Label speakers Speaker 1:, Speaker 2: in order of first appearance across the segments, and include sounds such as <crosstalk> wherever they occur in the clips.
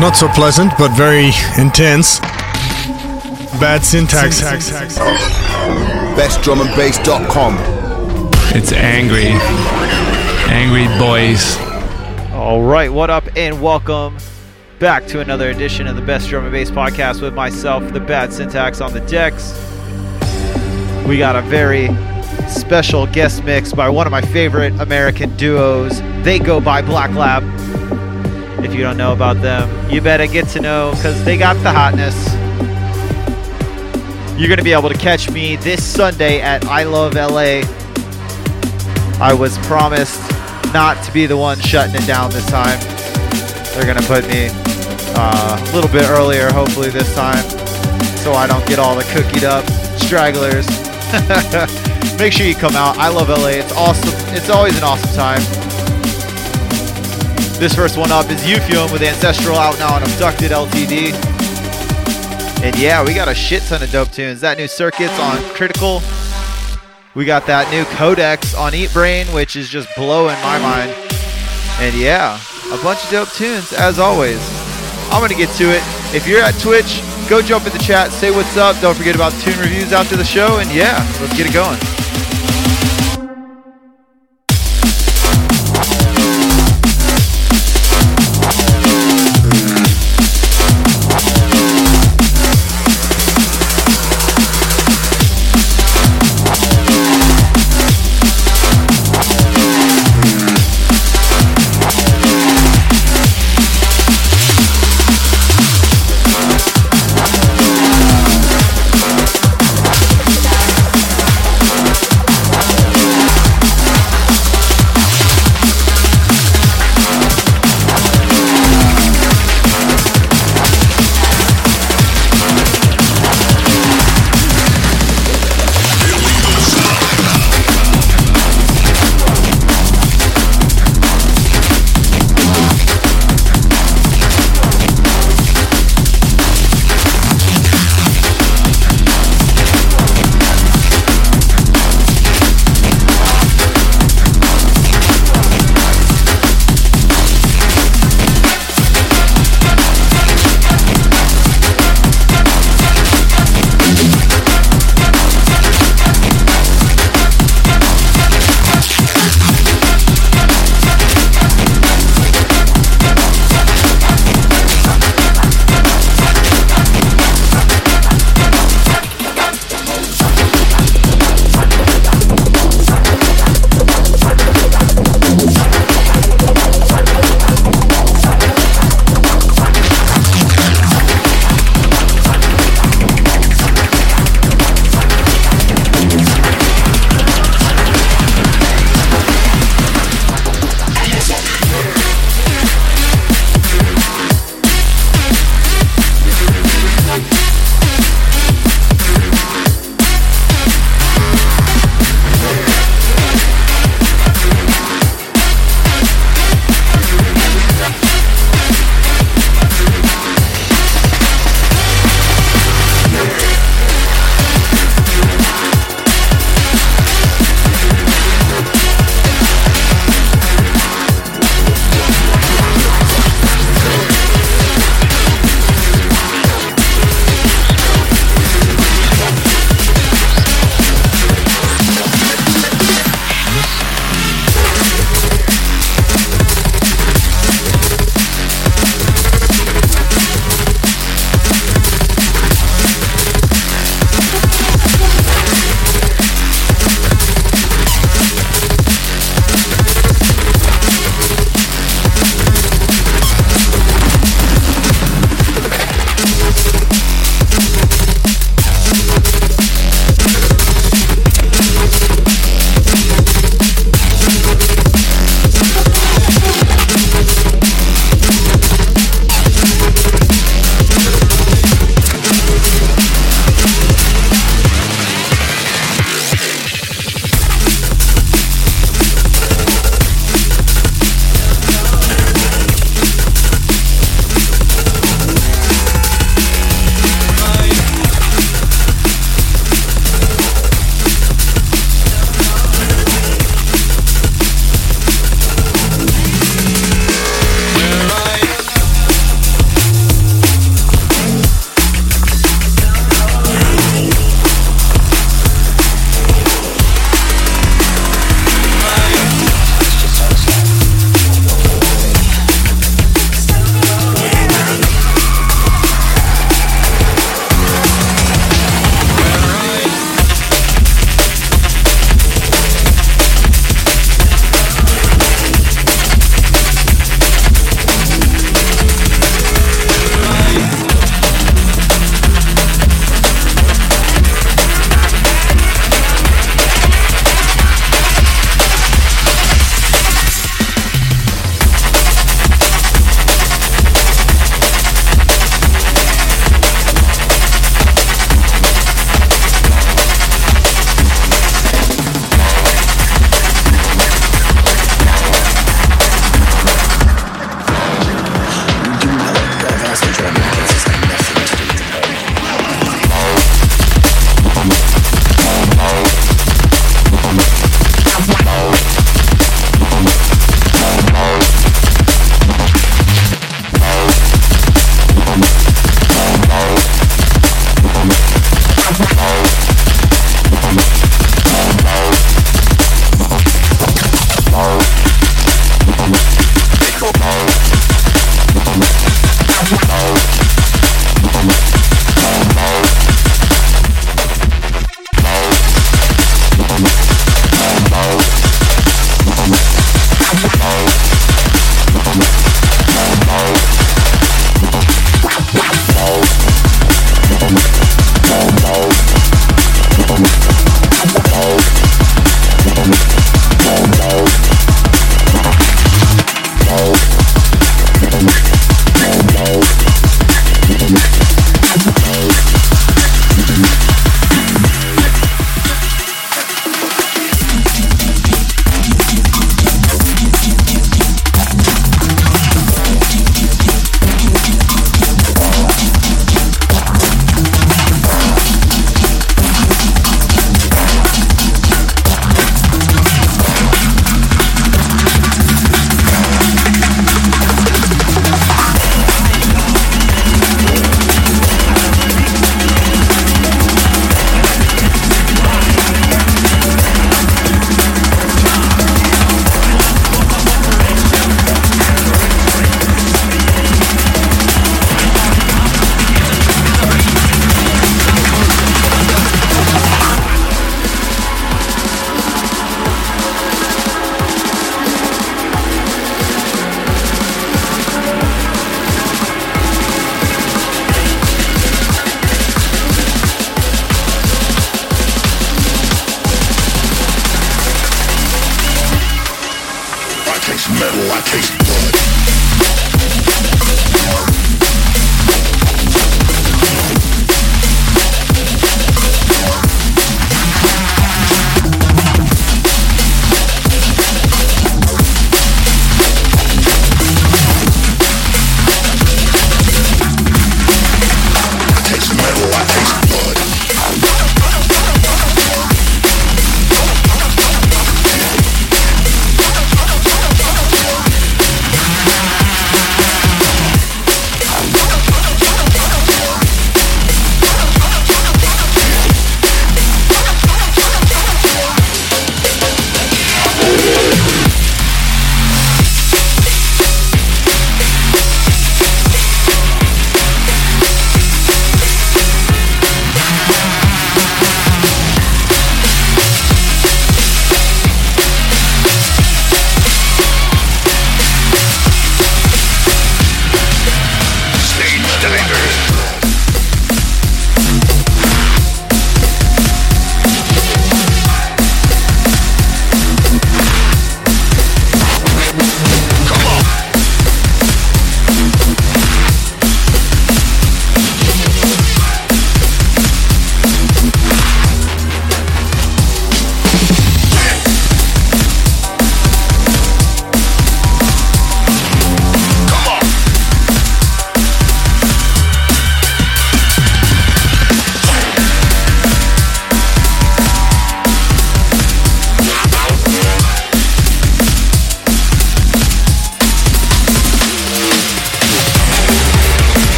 Speaker 1: Not so pleasant, but very intense. Bad syntax.
Speaker 2: BestDrumAndBass.com.
Speaker 3: It's angry. Angry boys.
Speaker 4: All right, what up, and welcome back to another edition of the Best Drum and Bass podcast with myself, the Bad Syntax on the decks. We got a very special guest mix by one of my favorite American duos. They go by Black Lab. If you don't know about them, you better get to know because they got the hotness. You're going to be able to catch me this Sunday at I Love LA. I was promised not to be the one shutting it down this time. They're going to put me uh, a little bit earlier, hopefully, this time, so I don't get all the cookied up stragglers. <laughs> Make sure you come out. I love LA. It's awesome. It's always an awesome time. This first one up is Euphuem with Ancestral out now on Abducted LTD. And yeah, we got a shit ton of dope tunes. That new Circuits on Critical. We got that new Codex on Eat Brain, which is just blowing my mind. And yeah, a bunch of dope tunes as always. I'm gonna get to it. If you're at Twitch, go jump in the chat, say what's up. Don't forget about tune reviews after the show, and yeah, let's get it going.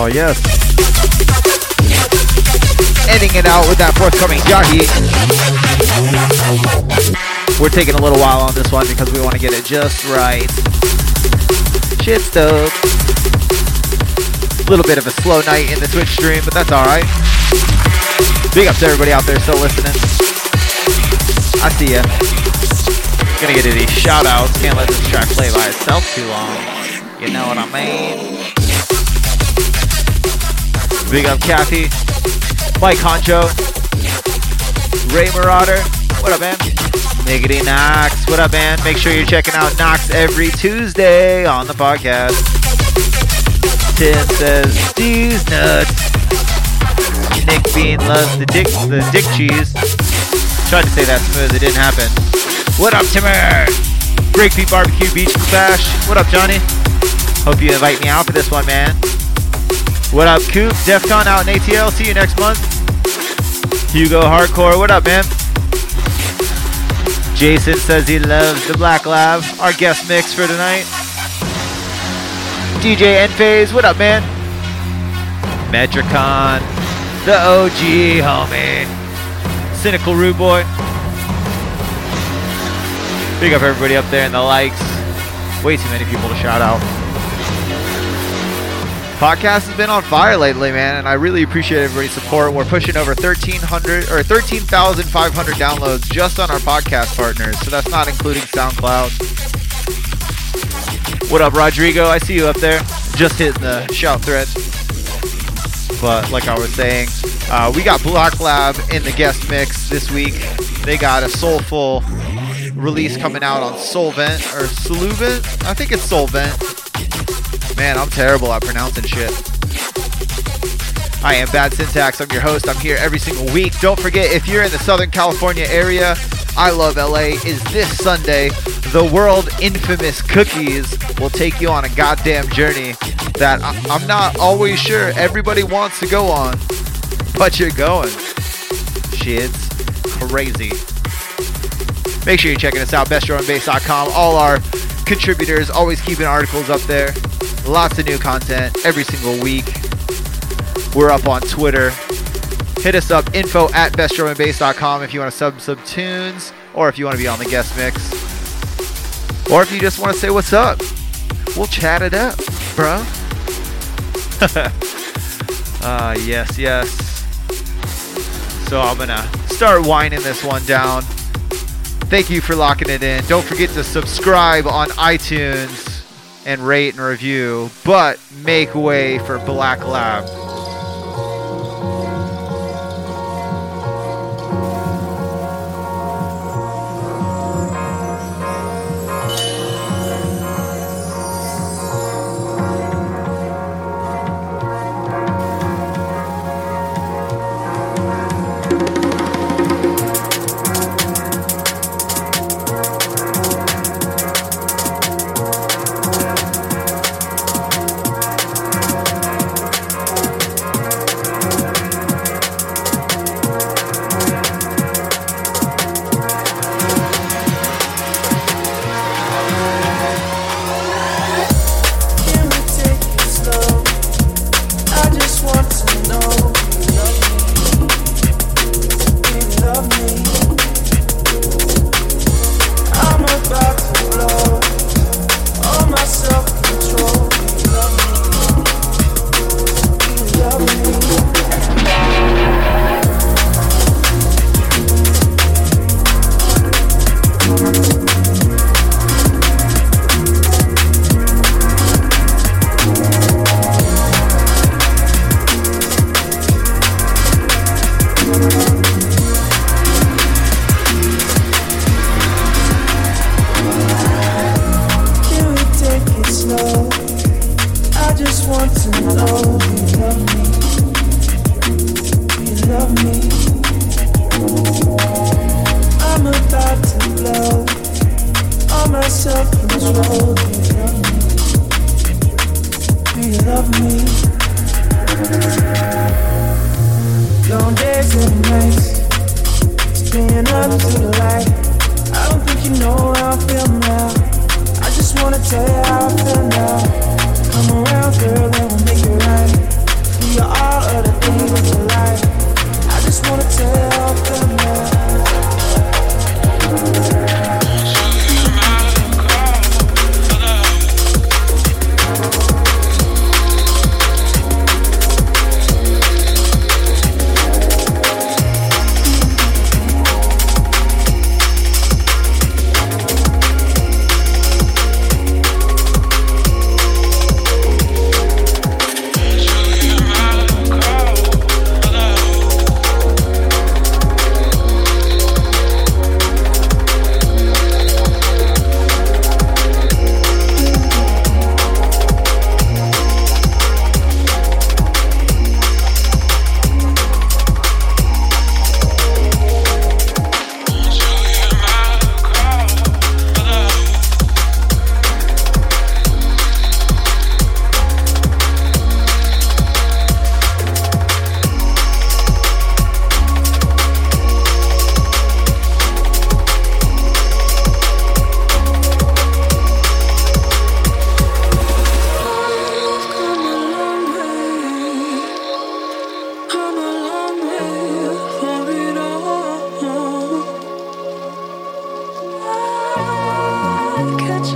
Speaker 4: Oh, yes. Ending it out with that forthcoming Jahi. We're taking a little while on this one because we want to get it just right. Shit stoked. Little bit of a slow night in the Twitch stream, but that's alright. Big up to everybody out there still listening. I see ya. Gonna get these shout outs. Can't let this track play by itself too long. You know what I mean? Big up Kathy. Mike Honcho. Ray Marauder. What up, man? Niggity Knox. What up, man? Make sure you're checking out Knox every Tuesday on the podcast. Tim says, these nuts. Nick Bean loves the dick the dick cheese. Tried to say that smooth, it didn't happen. What up, Timmer? Breakbeat Barbecue Beach Bash. What up, Johnny? Hope you invite me out for this one, man. What up, Coop? DEFCON out in ATL. See you next month. Hugo Hardcore. What up, man? Jason says he loves the Black Lab. Our guest mix for tonight. DJ Enphase. What up, man? Metricon. The OG, homie. Cynical Rude Boy. Big up everybody up there in the likes. Way too many people to shout out. Podcast has been on fire lately, man, and I really appreciate everybody's support. We're pushing over 1,300 or 13,500 downloads just on our podcast partners, so that's not including SoundCloud. What up, Rodrigo? I see you up there. Just hitting the shout thread. But like I was saying, uh, we got Black Lab in the guest mix this week. They got a soulful release coming out on Solvent or Solvent. I think it's Solvent. Man, I'm terrible at pronouncing shit. I am Bad Syntax. I'm your host. I'm here every single week. Don't forget, if you're in the Southern California area, I Love LA is this Sunday. The world infamous Cookies will take you on a goddamn journey that I'm not always sure everybody wants to go on, but you're going. Shit's crazy. Make sure you're checking us out, bestdrumandbass.com. All our contributors always keeping articles up there. Lots of new content every single week. We're up on Twitter. Hit us up, info at bestdrumandbass.com if you want to sub some tunes, or if you want to be on the guest mix, or if you just want to say what's up. We'll chat it up, bro. <laughs> Ah, yes, yes. So I'm gonna start winding this one down. Thank you for locking it in. Don't forget to subscribe on iTunes and rate and review, but make way for Black Lab.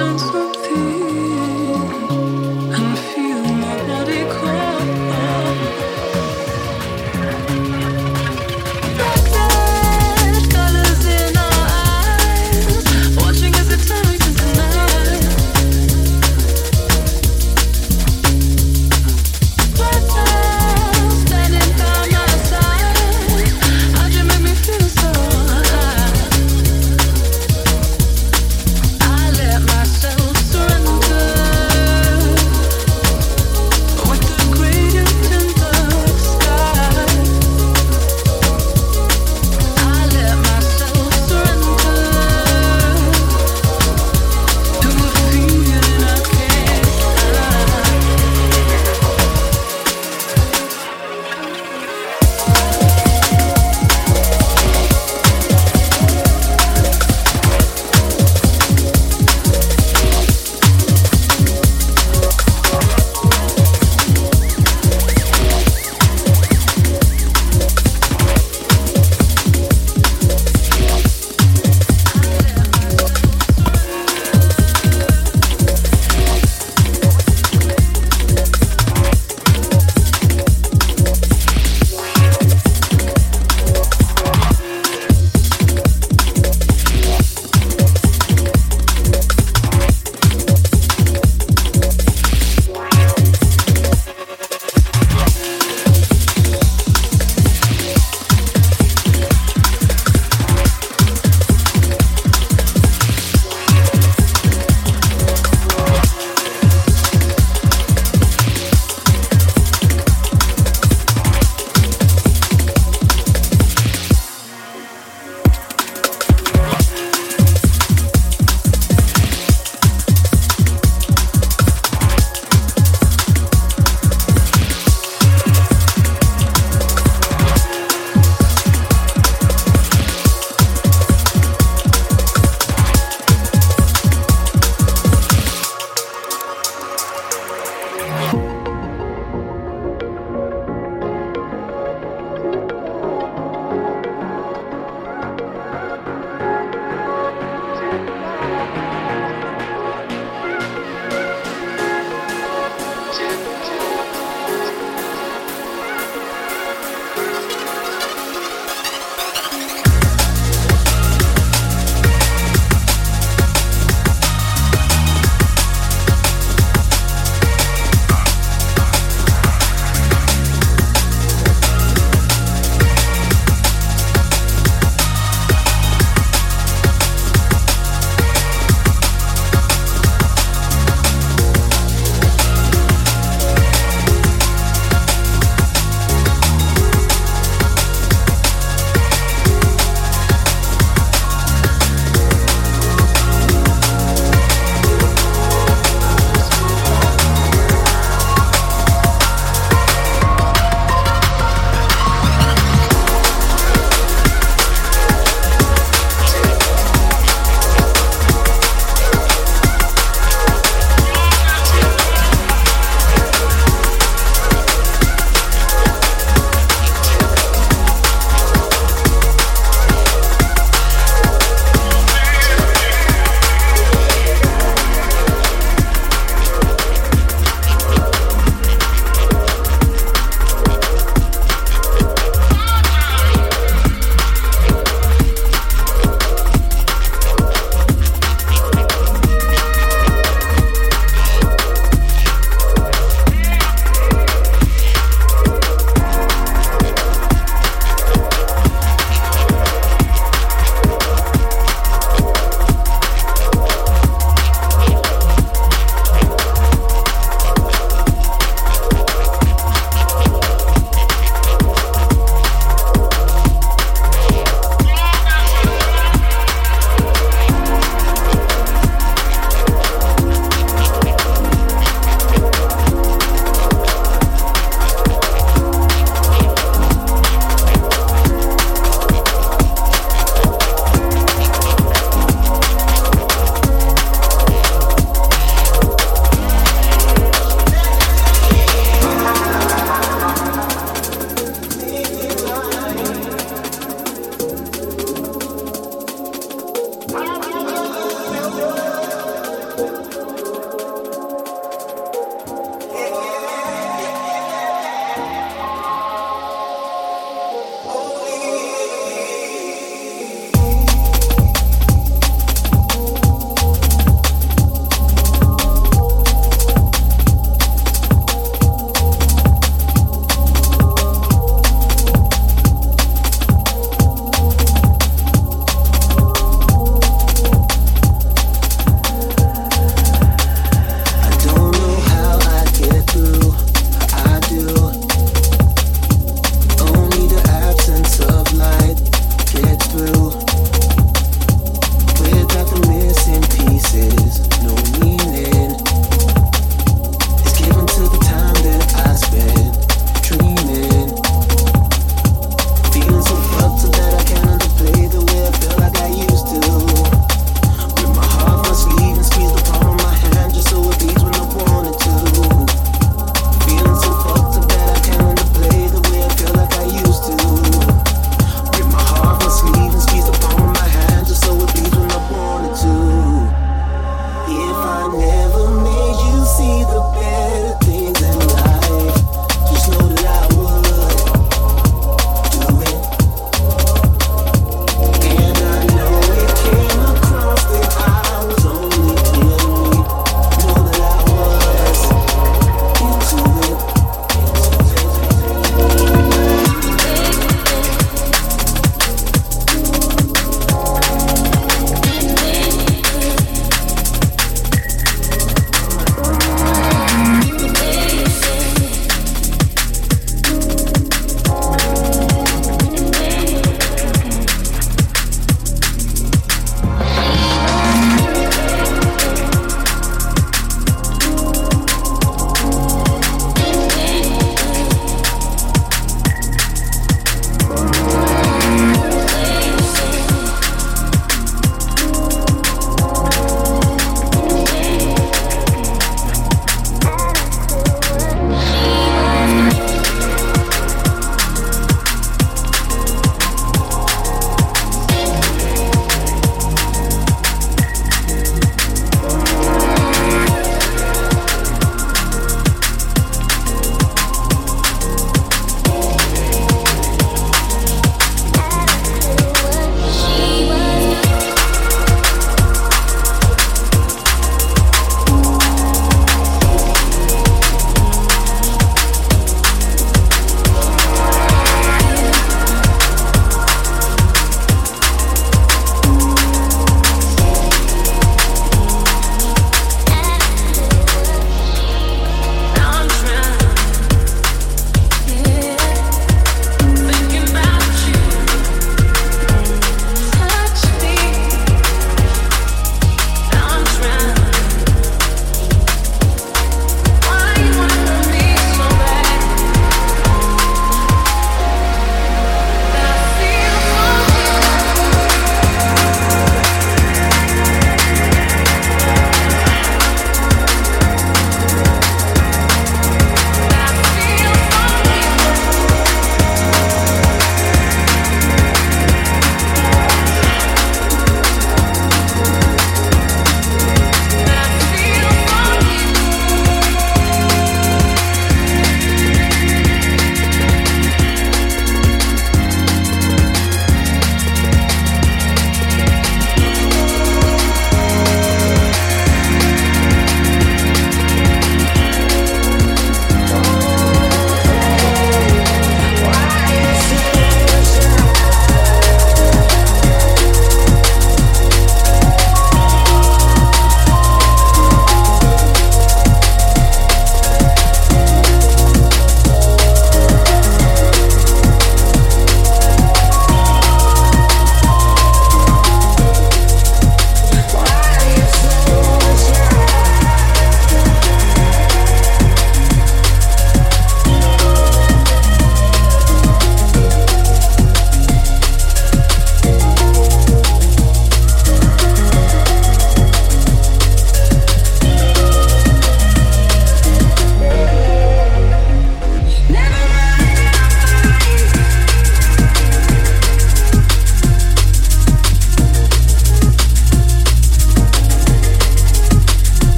Speaker 5: On